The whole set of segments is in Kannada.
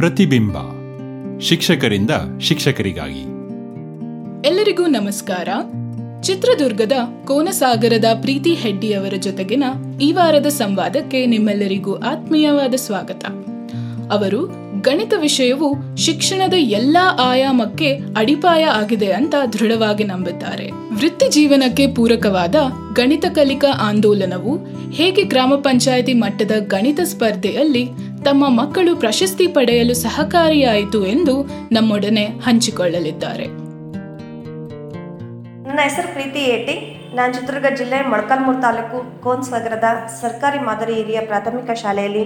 ಪ್ರತಿಬಿಂಬ. ಶಿಕ್ಷಕರಿಂದ ಶಿಕ್ಷಕರಿಗಾಗಿ. ಎಲ್ಲರಿಗೂ ನಮಸ್ಕಾರ. ಚಿತ್ರದುರ್ಗದ ಕೋನಸಾಗರದ ಪ್ರೀತಿ ಹೆಡ್ಡಿಯವರ ಜೊತೆಗಿನ ಈ ವಾರದ ಸಂವಾದಕ್ಕೆ ನಿಮ್ಮೆಲ್ಲರಿಗೂ ಆತ್ಮೀಯವಾದ ಸ್ವಾಗತ. ಅವರು, ಗಣಿತ ವಿಷಯವು ಶಿಕ್ಷಣದ ಎಲ್ಲಾ ಆಯಾಮಕ್ಕೆ ಅಡಿಪಾಯ ಆಗಿದೆ ಅಂತ ದೃಢವಾಗಿ ನಂಬುತ್ತಾರೆ. ವೃತ್ತಿ ಜೀವನಕ್ಕೆ ಪೂರಕವಾದ ಗಣಿತ ಕಲಿಕಾ ಆಂದೋಲನವು ಹೇಗೆ ಗ್ರಾಮ ಪಂಚಾಯಿತಿ ಮಟ್ಟದ ಗಣಿತ ಸ್ಪರ್ಧೆಯಲ್ಲಿ ತಮ್ಮ ಮಕ್ಕಳು ಪ್ರಶಸ್ತಿ ಪಡೆಯಲು ಸಹಕಾರಿಯಾಯಿತು ಎಂದು ನಮ್ಮೊಡನೆ ಹಂಚಿಕೊಳ್ಳಲಿದ್ದಾರೆ. ನನ್ನ ಹೆಸರು ಪ್ರೀತಿ ಏಟಿ. ನಾನು ಚಿತ್ರದುರ್ಗ ಜಿಲ್ಲೆ ಮೊಳಕಾಲ್ಮೂರು ತಾಲೂಕು ಕೋನ್ಸಾಗರದ ಸರ್ಕಾರಿ ಮಾದರಿ ಹಿರಿಯ ಪ್ರಾಥಮಿಕ ಶಾಲೆಯಲ್ಲಿ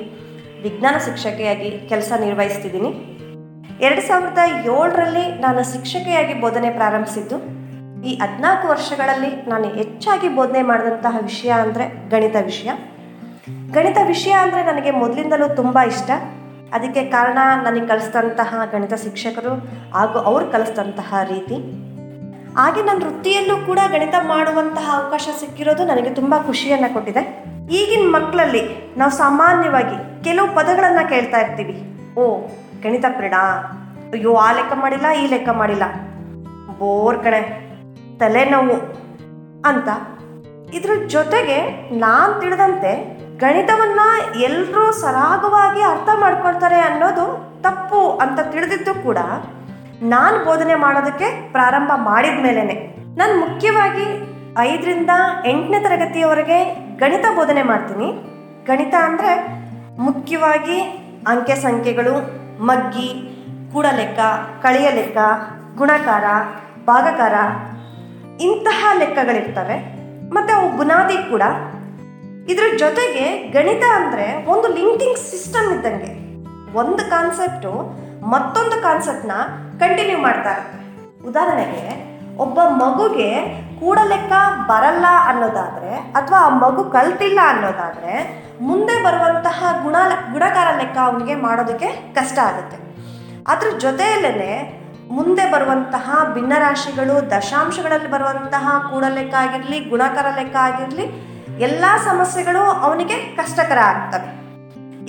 ವಿಜ್ಞಾನ ಶಿಕ್ಷಕಿಯಾಗಿ ಕೆಲಸ ನಿರ್ವಹಿಸ್ತಿದ್ದೀನಿ. ಎರಡು ಸಾವಿರದ ಏಳರಲ್ಲಿ ನಾನು ಶಿಕ್ಷಕಿಯಾಗಿ ಬೋಧನೆ ಪ್ರಾರಂಭಿಸಿದ್ದು. ಈ ಹದಿನಾಲ್ಕು ವರ್ಷಗಳಲ್ಲಿ ನಾನು ಹೆಚ್ಚಾಗಿ ಬೋಧನೆ ಮಾಡಿದಂತಹ ವಿಷಯ ಅಂದರೆ ಗಣಿತ ವಿಷಯ. ಗಣಿತ ವಿಷಯ ಅಂದರೆ ನನಗೆ ಮೊದಲಿಂದಲೂ ತುಂಬ ಇಷ್ಟ. ಅದಕ್ಕೆ ಕಾರಣ ನನಗೆ ಕಲಿಸಿದಂತಹ ಗಣಿತ ಶಿಕ್ಷಕರು ಹಾಗೂ ಅವರು ಕಲಿಸಿದಂತಹ ರೀತಿ. ಹಾಗೆ ನನ್ನ ವೃತ್ತಿಯಲ್ಲೂ ಕೂಡ ಗಣಿತ ಮಾಡುವಂತಹ ಅವಕಾಶ ಸಿಕ್ಕಿರೋದು ನನಗೆ ತುಂಬ ಖುಷಿಯನ್ನು ಕೊಟ್ಟಿದೆ. ಈಗಿನ ಮಕ್ಕಳಲ್ಲಿ ನಾವು ಸಾಮಾನ್ಯವಾಗಿ ಕೆಲವು ಪದಗಳನ್ನು ಕೇಳ್ತಾ ಇರ್ತೀವಿ. ಓ, ಗಣಿತ ಪ್ರೀಡ ಅಯ್ಯೋ, ಆ ಲೆಕ್ಕ ಮಾಡಿಲ್ಲ, ಈ ಲೆಕ್ಕ ಮಾಡಿಲ್ಲ. ಬೋರ್ ಕಣೆ. ತಲೆನೋವು ಅಂತ. ಇದ್ರ ಜೊತೆಗೆ ನಾನು ತಿಳಿದಂತೆ ಗಣಿತವನ್ನ ಎಲ್ಲರೂ ಸರಾಗವಾಗಿ ಅರ್ಥ ಮಾಡ್ಕೊಳ್ತಾರೆ ಅನ್ನೋದು ತಪ್ಪು ಅಂತ ತಿಳಿದಿದ್ದು ಕೂಡ ನಾನು ಬೋಧನೆ ಮಾಡೋದಕ್ಕೆ ಪ್ರಾರಂಭ ಮಾಡಿದ ಮೇಲೇ ನಾನು ಮುಖ್ಯವಾಗಿ ಐದರಿಂದ ಎಂಟನೇ ತರಗತಿಯವರೆಗೆ ಗಣಿತ ಬೋಧನೆ ಮಾಡ್ತೀನಿ. ಗಣಿತ ಅಂದರೆ ಮುಖ್ಯವಾಗಿ ಅಂಕೆ ಸಂಖ್ಯೆಗಳು, ಮಗ್ಗಿ ಕೂಡ ಲೆಕ್ಕ ಕಳೆಯ ಲೆಕ್ಕ ಗುಣಕಾರ, ಭಾಗಕಾರ ಇಂತಹ ಲೆಕ್ಕಗಳಿರ್ತವೆ. ಮತ್ತು ಅವು ಬುನಾದಿ ಕೂಡ. ಇದ್ರ ಜೊತೆಗೆ ಗಣಿತ ಅಂದರೆ ಒಂದು ಲಿಂಕಿಂಗ್ ಸಿಸ್ಟಮ್ ಇದ್ದಂಗೆ. ಒಂದು ಕಾನ್ಸೆಪ್ಟು ಮತ್ತೊಂದು ಕಾನ್ಸೆಪ್ಟ್ನ ಕಂಟಿನ್ಯೂ ಮಾಡ್ತಾ ಉದಾಹರಣೆಗೆ, ಒಬ್ಬ ಮಗುಗೆ ಕೂಡ ಲೆಕ್ಕ ಬರಲ್ಲ ಅನ್ನೋದಾದರೆ ಅಥವಾ ಆ ಮಗು ಕಲ್ತಿಲ್ಲ ಅನ್ನೋದಾದರೆ ಮುಂದೆ ಬರುವಂತಹ ಗುಣ ಗುಣಕಾರ ಲೆಕ್ಕ ಅವನಿಗೆ ಮಾಡೋದಕ್ಕೆ ಕಷ್ಟ ಆಗುತ್ತೆ. ಅದ್ರ ಜೊತೆಯಲ್ಲೇ ಮುಂದೆ ಬರುವಂತಹ ಭಿನ್ನರಾಶಿಗಳು, ದಶಾಂಶಗಳಲ್ಲಿ ಬರುವಂತಹ ಕೂಡ ಲೆಕ್ಕ ಆಗಿರಲಿ, ಗುಣಕಾರ ಲೆಕ್ಕ ಆಗಿರಲಿ ಎಲ್ಲ ಸಮಸ್ಯೆಗಳು ಅವನಿಗೆ ಕಷ್ಟಕರ ಆಗ್ತವೆ.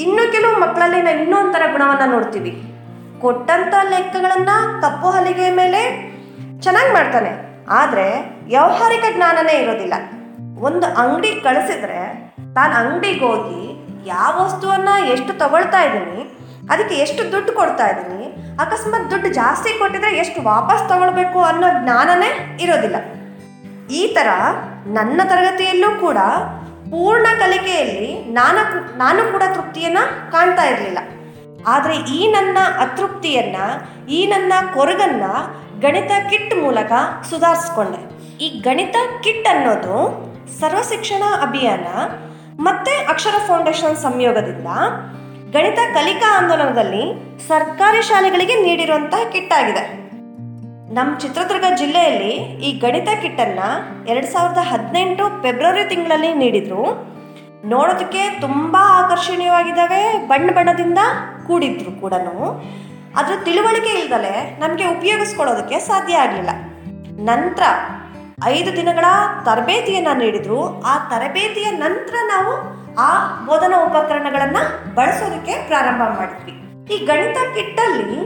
ಇನ್ನು ಕೆಲವು ಮಕ್ಕಳಲ್ಲಿ ನಾವು ಇನ್ನೊಂಥರ ಗುಣವನ್ನು ನೋಡ್ತೀವಿ. ಕೊಟ್ಟಂಥ ಲೆಕ್ಕಗಳನ್ನು ಕಪ್ಪು ಹಲಿಗೆ ಮೇಲೆ ಚೆನ್ನಾಗಿ ಮಾಡ್ತಾನೆ. ಆದರೆ ವ್ಯಾವಹಾರಿಕ ಜ್ಞಾನನೇ ಇರೋದಿಲ್ಲ. ಒಂದು ಅಂಗಡಿ ಕಳಿಸಿದ್ರೆ ತಾನು ಅಂಗಡಿಗೆ ಹೋಗಿ ಯಾವ ವಸ್ತುವನ್ನು ಎಷ್ಟು ತಗೊಳ್ತಾ ಇದ್ದೀನಿ, ಅದಕ್ಕೆ ಎಷ್ಟು ದುಡ್ಡು ಕೊಡ್ತಾ ಇದ್ದೀನಿ, ಅಕಸ್ಮಾತ್ ದುಡ್ಡು ಜಾಸ್ತಿ ಕೊಟ್ಟಿದ್ರೆ ಎಷ್ಟು ವಾಪಸ್ ತಗೊಳ್ಬೇಕು ಅನ್ನೋ ಜ್ಞಾನನೇ ಇರೋದಿಲ್ಲ. ಈ ಥರ ನನ್ನ ತರಗತಿಯಲ್ಲೂ ಕೂಡ ಪೂರ್ಣ ಕಲಿಕೆಯಲ್ಲಿ ನಾನು ನಾನು ಕೂಡ ತೃಪ್ತಿಯನ್ನು ಕಾಣ್ತಾ ಇರಲಿಲ್ಲ. ಆದರೆ ಈ ನನ್ನ ಅತೃಪ್ತಿಯನ್ನು, ಈ ನನ್ನ ಕೊರಗನ್ನು ಗಣಿತ ಕಿಟ್ ಮೂಲಕ ಸುಧಾರಿಸ್ಕೊಂಡೆ. ಈ ಗಣಿತ ಕಿಟ್ ಅನ್ನೋದು ಸರ್ವ ಶಿಕ್ಷಣ ಅಭಿಯಾನ ಮತ್ತು ಅಕ್ಷರ ಫೌಂಡೇಶನ್ ಸಂಯೋಗದಿಂದ ಗಣಿತ ಕಲಿಕಾ ಆಂದೋಲನದಲ್ಲಿ ಸರ್ಕಾರಿ ಶಾಲೆಗಳಿಗೆ ನೀಡಿರುವಂತಹ ಕಿಟ್ ಆಗಿದೆ. ನಮ್ಮ ಚಿತ್ರದುರ್ಗ ಜಿಲ್ಲೆಯಲ್ಲಿ ಈ ಗಣಿತ ಕಿಟ್ಟನ್ನು ಎರಡು ಸಾವಿರದ ಹದಿನೆಂಟು ಫೆಬ್ರವರಿ ತಿಂಗಳಲ್ಲಿ ನೀಡಿದರು. ನೋಡೋದಕ್ಕೆ ತುಂಬ ಆಕರ್ಷಣೀಯವಾಗಿದ್ದಾವೆ, ಬಣ್ಣ ಬಣ್ಣದಿಂದ ಕೂಡಿದ್ರು ಕೂಡ ಅದ್ರ ತಿಳುವಳಿಕೆ ಇಲ್ದಲೆ ನಮಗೆ ಉಪಯೋಗಿಸ್ಕೊಳ್ಳೋದಕ್ಕೆ ಸಾಧ್ಯ ಆಗಲಿಲ್ಲ. ನಂತರ ಐದು ದಿನಗಳ ತರಬೇತಿಯನ್ನು ನೀಡಿದರು. ಆ ತರಬೇತಿಯ ನಂತರ ನಾವು ಆ ಬೋಧನಾ ಉಪಕರಣಗಳನ್ನು ಬಳಸೋದಕ್ಕೆ ಪ್ರಾರಂಭ ಮಾಡಿದ್ವಿ. ಈ ಗಣಿತ ಕಿಟ್ಟಲ್ಲಿ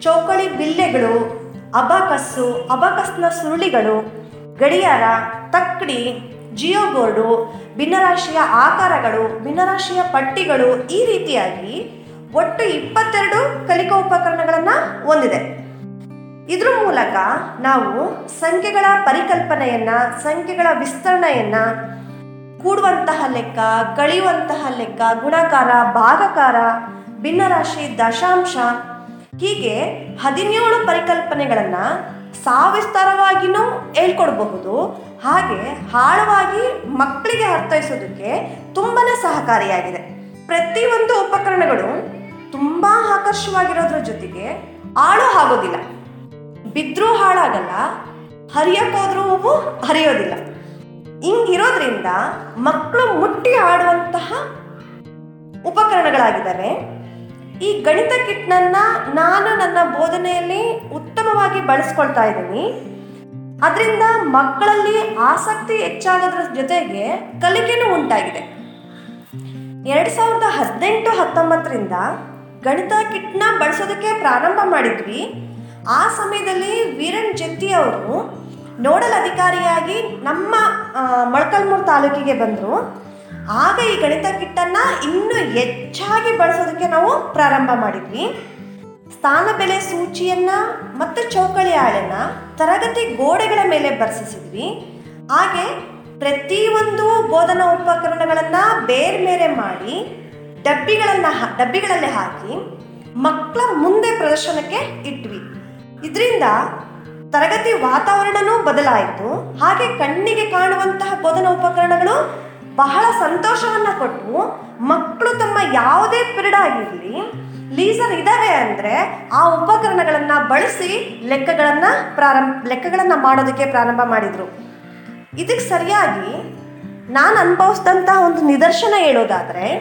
ಚೌಕಳಿ ಬಿಲ್ಲೆಗಳು ಅಬಾಕಸ್ಸು, ಅಬಾಕಸ್ನ ಸುರುಳಿಗಳು, ಗಡಿಯಾರ, ತಕ್ಕಡಿ ಜಿಯೋ ಬೋರ್ಡು ಭಿನ್ನರಾಶಿಯ ಆಕಾರಗಳು, ಭಿನ್ನರಾಶಿಯ ಪಟ್ಟಿಗಳು ಈ ರೀತಿಯಾಗಿ ಒಟ್ಟು ಇಪ್ಪತ್ತೆರಡು ಕಲಿಕಾ ಉಪಕರಣಗಳನ್ನು ಹೊಂದಿದೆ. ಇದ್ರ ಮೂಲಕ ನಾವು ಸಂಖ್ಯೆಗಳ ಪರಿಕಲ್ಪನೆಯನ್ನ, ಸಂಖ್ಯೆಗಳ ವಿಸ್ತರಣೆಯನ್ನ ಕೂಡುವಂತಹ ಲೆಕ್ಕ, ಕಳೆಯುವಂತಹ ಲೆಕ್ಕ, ಗುಣಕಾರ, ಭಾಗಕಾರ, ಭಿನ್ನರಾಶಿ, ದಶಾಂಶ ಹೀಗೆ ಹದಿನೇಳು ಪರಿಕಲ್ಪನೆಗಳನ್ನು ಸಾವಿಸ್ತಾರವಾಗಿನೂ ಹೇಳ್ಕೊಡ್ಬಹುದು. ಹಾಗೆ ಆಳವಾಗಿ ಮಕ್ಕಳಿಗೆ ಅರ್ಥೈಸೋದಕ್ಕೆ ತುಂಬಾ ಸಹಕಾರಿಯಾಗಿದೆ. ಪ್ರತಿಯೊಂದು ಉಪಕರಣಗಳು ತುಂಬ ಆಕರ್ಷವಾಗಿರೋದ್ರ ಜೊತೆಗೆ ಆಳು ಆಗೋದಿಲ್ಲ. ಬಿದ್ದರೂ ಹಾಳಾಗಲ್ಲ ಹರಿಯಕ್ಕೋದ್ರೂ ಹರಿಯೋದಿಲ್ಲ. ಹಿಂಗಿರೋದ್ರಿಂದ ಮಕ್ಕಳು ಮುಟ್ಟಿ ಆಡುವಂತಹ ಉಪಕರಣಗಳಾಗಿದ್ದಾವೆ ಈ ಗಣಿತ ಕಿಟ್ನನ್ನ ನಾನು ನನ್ನ ಬೋಧನೆಯಲ್ಲಿ ಉತ್ತಮವಾಗಿ ಬಳಸ್ಕೊಳ್ತಾ ಇದ್ದೀನಿ. ಅದರಿಂದ ಮಕ್ಕಳಲ್ಲಿ ಆಸಕ್ತಿ ಹೆಚ್ಚಾಗೋದ್ರ ಜೊತೆಗೆ ಕಲಿಕೆನೂ ಉಂಟಾಗಿದೆ. ಎರಡು ಸಾವಿರದ ಹದಿನೆಂಟು ಹತ್ತೊಂಬತ್ತರಿಂದ ಗಣಿತ ಕಿಟ್ನ ಬಳಸೋದಕ್ಕೆ ಪ್ರಾರಂಭ ಮಾಡಿದ್ವಿ. ಆ ಸಮಯದಲ್ಲಿ ವೀರನ್ ಜೆತ್ತಿ ಅವರು ನೋಡಲ್ ಅಧಿಕಾರಿಯಾಗಿ ನಮ್ಮ ಮೊಳಕಲ್ಮೂರು ತಾಲೂಕಿಗೆ ಬಂದರು. ಆಗ ಈ ಗಣಿತ ಕಿಟ್ಟನ್ನು ಇನ್ನೂ ಹೆಚ್ಚಾಗಿ ಬಳಸೋದಕ್ಕೆ ನಾವು ಪ್ರಾರಂಭ ಮಾಡಿದ್ವಿ. ಸ್ಥಾನ ಬೆಲೆ ಸೂಚಿಯನ್ನ ಮತ್ತು ಚೌಕಳಿ ಹಾಳೆನ ತರಗತಿ ಗೋಡೆಗಳ ಮೇಲೆ ಬರ್ಸಿಸಿದ್ವಿ. ಹಾಗೆ ಪ್ರತಿಯೊಂದು ಬೋಧನಾ ಉಪಕರಣಗಳನ್ನು ಬೇರೆ ಬೇರೆ ಮಾಡಿ ಡಬ್ಬಿಗಳನ್ನು ಡಬ್ಬಿಗಳಲ್ಲಿ ಹಾಕಿ ಮಕ್ಕಳ ಮುಂದೆ ಪ್ರದರ್ಶನಕ್ಕೆ ಇಟ್ವಿ. ಇದರಿಂದ ತರಗತಿ ವಾತಾವರಣನೂ ಬದಲಾಯಿತು. ಹಾಗೆ ಕಣ್ಣಿಗೆ ಕಾಣುವಂತಹ ಬೋಧನಾ ಉಪಕರಣಗಳು ಬಹಳ ಸಂತೋಷವನ್ನು ಕೊಟ್ಟು ಮಕ್ಕಳು ತಮ್ಮ ಯಾವುದೇ ಪಿರಿಯಡ್ ಆಗಿರಲಿ ಲೀಸರ್ ಇದ್ದಾವೆ ಅಂದರೆ ಆ ಉಪಕರಣಗಳನ್ನು ಬಳಸಿ ಲೆಕ್ಕಗಳನ್ನು ಪ್ರಾರಂಭ, ಲೆಕ್ಕಗಳನ್ನು ಮಾಡೋದಕ್ಕೆ ಪ್ರಾರಂಭ ಮಾಡಿದರು. ಇದಕ್ಕೆ ಸರಿಯಾಗಿ ನಾನು ಅನುಭವಿಸಿದಂತಹ ಒಂದು ನಿದರ್ಶನ ಹೇಳೋದಾದರೆ,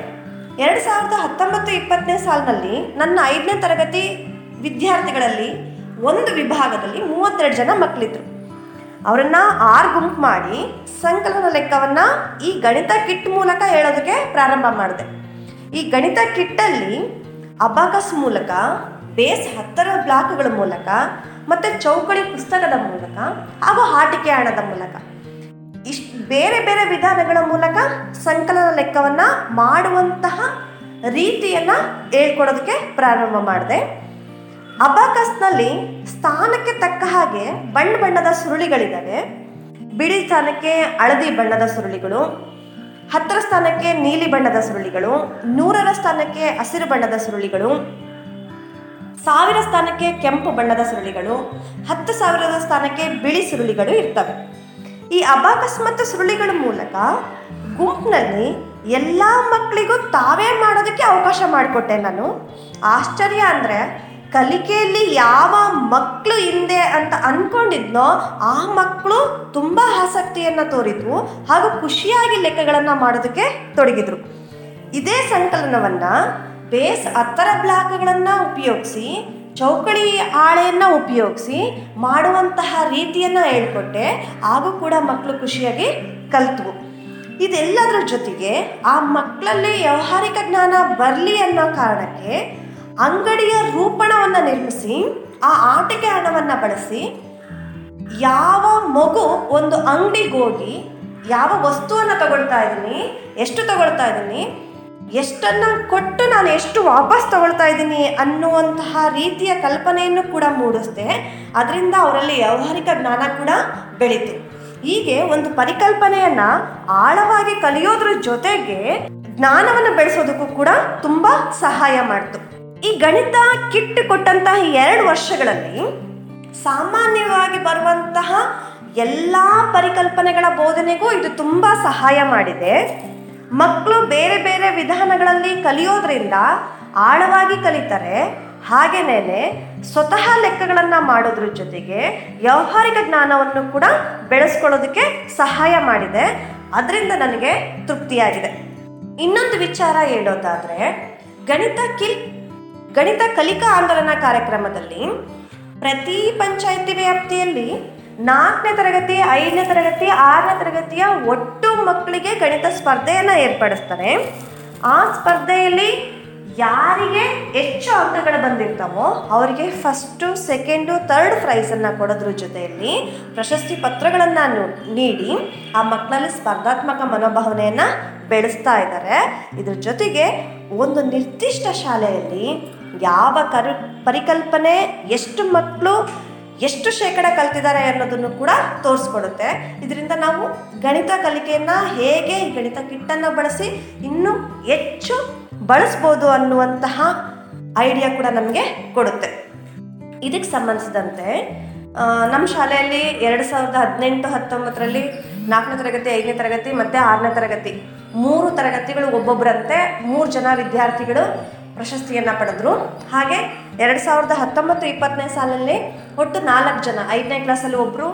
ಎರಡು ಸಾವಿರದ ಹತ್ತೊಂಬತ್ತು ಇಪ್ಪತ್ತನೇ ಸಾಲಿನಲ್ಲಿ ನನ್ನ ಐದನೇ ತರಗತಿ ವಿದ್ಯಾರ್ಥಿಗಳಲ್ಲಿ ಒಂದು ವಿಭಾಗದಲ್ಲಿ ಮೂವತ್ತೆರಡು ಜನ ಮಕ್ಕಳಿದ್ರು ಅವರನ್ನ ಆರು ಗುಂಪು ಮಾಡಿ ಸಂಕಲನ ಲೆಕ್ಕವನ್ನು ಈ ಗಣಿತ ಕಿಟ್ ಮೂಲಕ ಹೇಳೋದಕ್ಕೆ ಪ್ರಾರಂಭ ಮಾಡಿದೆ. ಈ ಗಣಿತ ಕಿಟ್ಟಲ್ಲಿ ಅಬಾಕಸ್ ಮೂಲಕ, ಬೇಸ್ ಹತ್ತರ ಬ್ಲಾಕ್ಗಳ ಮೂಲಕ, ಮತ್ತು ಚೌಕಳಿ ಪುಸ್ತಕದ ಮೂಲಕ, ಹಾಗೂ ಆಟಿಕೆ ಹಣದ ಮೂಲಕ. ಇಷ್ಟು ಬೇರೆ ಬೇರೆ ವಿಧಾನಗಳ ಮೂಲಕ ಸಂಕಲನ ಲೆಕ್ಕವನ್ನು ಮಾಡುವಂತಹ ರೀತಿಯನ್ನು ಹೇಳ್ಕೊಡೋದಕ್ಕೆ ಪ್ರಾರಂಭ ಮಾಡಿದೆ. ಅಬಾಕಸ್ನಲ್ಲಿ ಸ್ಥಾನಕ್ಕೆ ತಕ್ಕ ಹಾಗೆ ಬಣ್ಣ ಬಣ್ಣದ ಸುರುಳಿಗಳಿದ್ದಾವೆ. ಬಿಳಿ ಸ್ಥಾನಕ್ಕೆ ಹಳದಿ ಬಣ್ಣದ ಸುರುಳಿಗಳು, ಹತ್ತರ ಸ್ಥಾನಕ್ಕೆ ನೀಲಿ ಬಣ್ಣದ ಸುರುಳಿಗಳು, ನೂರರ ಸ್ಥಾನಕ್ಕೆ ಹಸಿರು ಬಣ್ಣದ ಸುರುಳಿಗಳು, ಸಾವಿರ ಸ್ಥಾನಕ್ಕೆ ಕೆಂಪು ಬಣ್ಣದ ಸುರುಳಿಗಳು, ಹತ್ತು ಸಾವಿರದ ಸ್ಥಾನಕ್ಕೆ ಬಿಳಿ ಸುರುಳಿಗಳು ಇರ್ತವೆ. ಈ ಅಬಾಕಸ್ ಮತ್ತು ಸುರುಳಿಗಳ ಮೂಲಕ ಗುಂಪಿನಲ್ಲಿ ಎಲ್ಲ ಮಕ್ಕಳಿಗೂ ತಾವೇ ಮಾಡೋದಕ್ಕೆ ಅವಕಾಶ ಮಾಡಿಕೊಟ್ಟೆ ನಾನು. ಆಶ್ಚರ್ಯ ಅಂದರೆ ಕಲಿಕೆಯಲ್ಲಿ ಯಾವ ಮಕ್ಕಳು ಹಿಂದೆ ಅಂತ ಅಂದ್ಕೊಂಡಿದ್ನೋ ಆ ಮಕ್ಕಳು ತುಂಬ ಆಸಕ್ತಿಯನ್ನು ತೋರಿದ್ವು ಹಾಗೂ ಖುಷಿಯಾಗಿ ಲೆಕ್ಕಗಳನ್ನು ಮಾಡೋದಕ್ಕೆ ತೊಡಗಿದ್ರು. ಇದೇ ಸಂಕಲನವನ್ನು ಬೇಸ್ ಹತ್ತರ ಬ್ಲಾಕ್ಗಳನ್ನು ಉಪಯೋಗಿಸಿ, ಚೌಕಳಿ ಹಾಳೆಯನ್ನು ಉಪಯೋಗಿಸಿ ಮಾಡುವಂತಹ ರೀತಿಯನ್ನು ಹೇಳ್ಕೊಟ್ಟೆ, ಹಾಗೂ ಕೂಡ ಮಕ್ಕಳು ಖುಷಿಯಾಗಿ ಕಲಿತ್ವು. ಇದೆಲ್ಲದರ ಜೊತೆಗೆ ಆ ಮಕ್ಕಳಲ್ಲಿ ವ್ಯವಹಾರಿಕ ಜ್ಞಾನ ಬರಲಿ ಅನ್ನೋ ಕಾರಣಕ್ಕೆ ಅಂಗಡಿಯ ರೂಪಣವನ್ನು ನಿರ್ಮಿಸಿ, ಆ ಆಟಿಕೆ ಹಣವನ್ನು ಬಳಸಿ, ಯಾವ ಮಗು ಒಂದು ಅಂಗಡಿಗೆ ಹೋಗಿ ಯಾವ ವಸ್ತುವನ್ನು ತಗೊಳ್ತಾ ಇದ್ದೀನಿ, ಎಷ್ಟು ತಗೊಳ್ತಾ ಇದ್ದೀನಿ, ಎಷ್ಟನ್ನ ಕೊಟ್ಟು ನಾನು ಎಷ್ಟು ವಾಪಸ್ ತಗೊಳ್ತಾ ಇದ್ದೀನಿ ಅನ್ನುವಂತಹ ರೀತಿಯ ಕಲ್ಪನೆಯನ್ನು ಕೂಡ ಮೂಡಿಸ್ದೆ, ಅದರಿಂದ ಅವರಲ್ಲಿ ವ್ಯಾವಹಾರಿಕ ಜ್ಞಾನ ಕೂಡ ಬೆಳೀತು. ಹೀಗೆ ಒಂದು ಪರಿಕಲ್ಪನೆಯನ್ನ ಆಳವಾಗಿ ಕಲಿಯೋದ್ರ ಜೊತೆಗೆ ಜ್ಞಾನವನ್ನು ಬೆಳೆಸೋದಕ್ಕೂ ಕೂಡ ತುಂಬ ಸಹಾಯ ಮಾಡ್ತು. ಈ ಗಣಿತ ಕಿಟ್ ಕೊಟ್ಟಂತಹ ಎರಡು ವರ್ಷಗಳಲ್ಲಿ ಸಾಮಾನ್ಯವಾಗಿ ಬರುವಂತಹ ಎಲ್ಲ ಪರಿಕಲ್ಪನೆಗಳ ಬೋಧನೆಗೂ ಇದು ತುಂಬ ಸಹಾಯ ಮಾಡಿದೆ. ಮಕ್ಕಳು ಬೇರೆ ಬೇರೆ ವಿಧಾನಗಳಲ್ಲಿ ಕಲಿಯೋದ್ರಿಂದ ಆಳವಾಗಿ ಕಲಿತಾರೆ ಹಾಗೇನೇ ಸ್ವತಃ ಲೆಕ್ಕಗಳನ್ನು ಮಾಡೋದ್ರ ಜೊತೆಗೆ ವ್ಯಾವಹಾರಿಕ ಜ್ಞಾನವನ್ನು ಕೂಡ ಬೆಳೆಸ್ಕೊಳ್ಳೋದಕ್ಕೆ ಸಹಾಯ ಮಾಡಿದೆ. ಅದರಿಂದ ನನಗೆ ತೃಪ್ತಿಯಾಗಿದೆ. ಇನ್ನೊಂದು ವಿಚಾರ ಹೇಳೋದಾದರೆ, ಗಣಿತ ಕಿಲ್ ಗಣಿತ ಕಲಿಕಾ ಆಂದೋಲನ ಕಾರ್ಯಕ್ರಮದಲ್ಲಿ ಪ್ರತಿ ಪಂಚಾಯಿತಿ ವ್ಯಾಪ್ತಿಯಲ್ಲಿ ನಾಲ್ಕನೇ ತರಗತಿ, ಐದನೇ ತರಗತಿ, ಆರನೇ ತರಗತಿಯ ಒಟ್ಟು ಮಕ್ಕಳಿಗೆ ಗಣಿತ ಸ್ಪರ್ಧೆಯನ್ನು ಏರ್ಪಡಿಸ್ತಾರೆ. ಆ ಸ್ಪರ್ಧೆಯಲ್ಲಿ ಯಾರಿಗೆ ಹೆಚ್ಚು ಅಂಕಗಳು ಬಂದಿರ್ತಾವೋ ಅವರಿಗೆ ಫಸ್ಟು ಸೆಕೆಂಡು ತರ್ಡ್ ಪ್ರೈಸನ್ನು ಕೊಡೋದ್ರ ಜೊತೆಯಲ್ಲಿ ಪ್ರಶಸ್ತಿ ಪತ್ರಗಳನ್ನು ನೀಡಿ ಆ ಮಕ್ಕಳಲ್ಲಿ ಸ್ಪರ್ಧಾತ್ಮಕ ಮನೋಭಾವನೆಯನ್ನು ಬೆಳೆಸ್ತಾ ಇದ್ದಾರೆ ಇದ್ರ ಜೊತೆಗೆ ಒಂದು ನಿರ್ದಿಷ್ಟ ಶಾಲೆಯಲ್ಲಿ ಯಾವ ಕರು, ಪರಿಕಲ್ಪನೆ ಎಷ್ಟು ಮಕ್ಕಳು ಎಷ್ಟು ಶೇಕಡ ಕಲ್ತಿದ್ದಾರೆ ಅನ್ನೋದನ್ನು ಕೂಡ ತೋರಿಸ್ಕೊಡುತ್ತೆ. ಇದರಿಂದ ನಾವು ಗಣಿತ ಕಲಿಕೆಯನ್ನು ಹೇಗೆ ಗಣಿತ ಕಿಟ್ಟನ್ನು ಬಳಸಿ ಇನ್ನೂ ಹೆಚ್ಚು ಬಳಸ್ಬೋದು ಅನ್ನುವಂತಹ ಐಡಿಯಾ ಕೂಡ ನಮಗೆ ಕೊಡುತ್ತೆ. ಇದಕ್ಕೆ ಸಂಬಂಧಿಸಿದಂತೆ ನಮ್ಮ ಶಾಲೆಯಲ್ಲಿ ಎರಡು ಸಾವಿರದ ಹದಿನೆಂಟು, ಹತ್ತೊಂಬತ್ತರಲ್ಲಿ ನಾಲ್ಕನೇ ತರಗತಿ, ಐದನೇ ತರಗತಿ, ಮತ್ತು ಆರನೇ ತರಗತಿ, ಮೂರು ತರಗತಿಗಳು ಒಬ್ಬೊಬ್ಬರಂತೆ ಮೂರು ಜನ ವಿದ್ಯಾರ್ಥಿಗಳು ಪ್ರಶಸ್ತಿಯನ್ನು ಪಡೆದ್ರು. ಹಾಗೆ ಎರಡು ಸಾವಿರದ ಹತ್ತೊಂಬತ್ತು ಇಪ್ಪತ್ತನೇ ಸಾಲಲ್ಲಿ ಒಟ್ಟು ನಾಲ್ಕು ಜನ, ಐದನೇ ಕ್ಲಾಸಲ್ಲಿ ಒಬ್ಬರು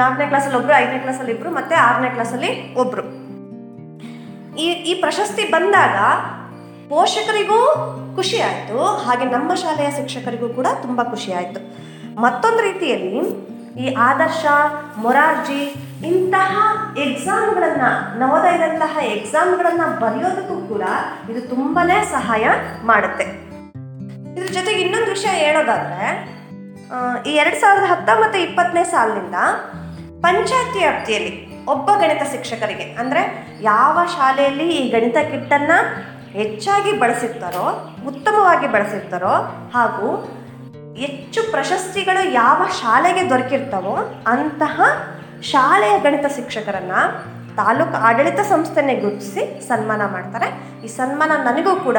ನಾಲ್ಕನೇ ಕ್ಲಾಸಲ್ಲಿ ಒಬ್ಬರು ಐದನೇ ಕ್ಲಾಸಲ್ಲಿ ಇಬ್ಬರು ಮತ್ತು ಆರನೇ ಕ್ಲಾಸಲ್ಲಿ ಒಬ್ಬರು ಈ ಈ ಪ್ರಶಸ್ತಿ ಬಂದಾಗ ಪೋಷಕರಿಗೂ ಖುಷಿ ಆಯಿತು, ಹಾಗೆ ನಮ್ಮ ಶಾಲೆಯ ಶಿಕ್ಷಕರಿಗೂ ಕೂಡ ತುಂಬ ಖುಷಿ ಆಯಿತು. ಮತ್ತೊಂದು ರೀತಿಯಲ್ಲಿ ಈ ಆದರ್ಶ, ಮೊರಾರ್ಜಿ ಇಂತಹ ಎಕ್ಸಾಮ್ಗಳನ್ನು ನವೋದಯದಂತಹ ಎಕ್ಸಾಮ್ಗಳನ್ನು ಬರೆಯೋದಕ್ಕೂ ಕೂಡ ಇದು ತುಂಬಾ ಸಹಾಯ ಮಾಡುತ್ತೆ. ಇದ್ರ ಜೊತೆಗೆ ಇನ್ನೊಂದು ವಿಷಯ ಹೇಳೋದಾದ್ರೆ ಈ ಎರಡು ಸಾವಿರದ ಹತ್ತೊಂಬತ್ತು ಇಪ್ಪತ್ತನೇ ಸಾಲಿನಿಂದ ಪಂಚಾಯತಿ ವ್ಯಾಪ್ತಿಯಲ್ಲಿ ಒಬ್ಬ ಗಣಿತ ಶಿಕ್ಷಕರಿಗೆ, ಅಂದರೆ ಯಾವ ಶಾಲೆಯಲ್ಲಿ ಈ ಗಣಿತ ಕಿಟ್ಟನ್ನು ಹೆಚ್ಚಾಗಿ ಬಳಸಿರ್ತಾರೋ, ಉತ್ತಮವಾಗಿ ಬಳಸಿರ್ತಾರೋ, ಹಾಗೂ ಹೆಚ್ಚು ಪ್ರಶಸ್ತಿಗಳು ಯಾವ ಶಾಲೆಗೆ ದೊರಕಿರ್ತವೋ ಅಂತಹ ಶಾಲೆಯ ಗಣಿತ ಶಿಕ್ಷಕರನ್ನ ತಾಲೂಕು ಆಡಳಿತ ಸಂಸ್ಥೆನೇ ಗುರುತಿಸಿ ಸನ್ಮಾನ ಮಾಡ್ತಾರೆ. ಈ ಸನ್ಮಾನ ನನಗೂ ಕೂಡ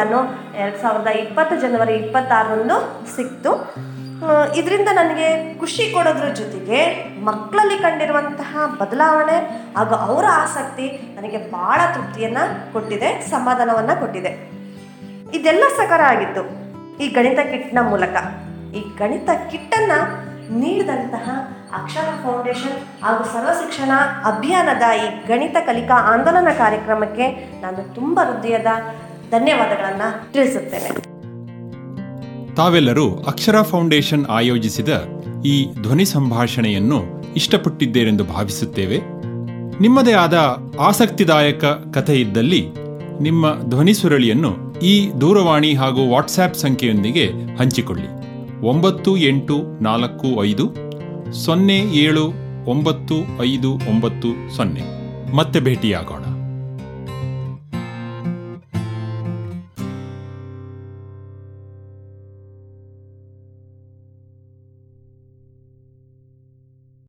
ಎರಡು ಸಾವಿರದ ಇಪ್ಪತ್ತು ಜನವರಿ ಇಪ್ಪತ್ತಾರರಂದು ಸಿಕ್ತು. ಇದರಿಂದ ನನಗೆ ಖುಷಿ ಕೊಡೋದ್ರ ಜೊತೆಗೆ ಮಕ್ಕಳಲ್ಲಿ ಕಂಡಿರುವಂತಹ ಬದಲಾವಣೆ ಹಾಗೂ ಅವರ ಆಸಕ್ತಿ ನನಗೆ ಭಾಳ ತೃಪ್ತಿಯನ್ನು ಕೊಟ್ಟಿದೆ, ಸಮಾಧಾನವನ್ನು ಕೊಟ್ಟಿದೆ. ಇದೆಲ್ಲ ಸಕಾರ ಆಗಿತ್ತು ಈ ಗಣಿತ ಕಿಟ್ನ ಮೂಲಕ. ಈ ಗಣಿತ ಕಿಟ್ಟನ್ನು ನೀಡಿದಂತಹ ಅಕ್ಷರ ಫೌಂಡೇಶನ್ ಹಾಗೂ ಸರ್ವ ಶಿಕ್ಷಣ ಅಭಿಯಾನದ ಈ ಗಣಿತ ಕಲಿಕಾ ಆಂದೋಲನ ಕಾರ್ಯಕ್ರಮಕ್ಕೆ ನಾನು ತುಂಬ ಹೃದಯದ ಧನ್ಯವಾದಗಳನ್ನು ತಿಳಿಸುತ್ತೇನೆ. ತಾವೆಲ್ಲರೂ ಅಕ್ಷರ ಫೌಂಡೇಶನ್ ಆಯೋಜಿಸಿದ ಈ ಧ್ವನಿ ಸಂಭಾಷಣೆಯನ್ನು ಇಷ್ಟಪಟ್ಟಿದ್ದೇರೆಂದು ಭಾವಿಸುತ್ತೇವೆ. ನಿಮ್ಮದೇ ಆದ ಆಸಕ್ತಿದಾಯಕ ಕಥೆ ಇದ್ದಲ್ಲಿ ನಿಮ್ಮ ಧ್ವನಿ ಸುರಳಿಯನ್ನು ಈ ದೂರವಾಣಿ ಹಾಗೂ ವಾಟ್ಸ್ಆ್ಯಪ್ ಸಂಖ್ಯೆಯೊಂದಿಗೆ ಹಂಚಿಕೊಳ್ಳಿ. ಒಂಬತ್ತು ಎಂಟು ನಾಲ್ಕು ಐದು ಸೊನ್ನೆ ಏಳು ಒಂಬತ್ತು ಐದು ಒಂಬತ್ತು ಸೊನ್ನೆ. ಮತ್ತೆ ಭೇಟಿಯಾಗೋಣ.